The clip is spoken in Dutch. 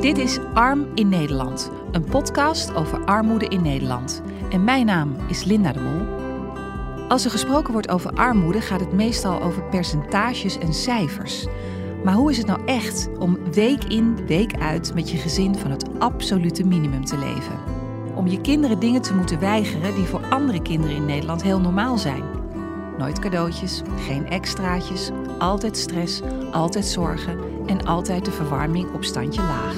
Dit is Arm in Nederland, een podcast over armoede in Nederland. En mijn naam is Linda de Mol. Als er gesproken wordt over armoede, gaat het meestal over percentages en cijfers. Maar hoe is het nou echt om week in, week uit met je gezin van het absolute minimum te leven? Om je kinderen dingen te moeten weigeren die voor andere kinderen in Nederland heel normaal zijn. Nooit cadeautjes, geen extraatjes, altijd stress, altijd zorgen en altijd de verwarming op standje laag.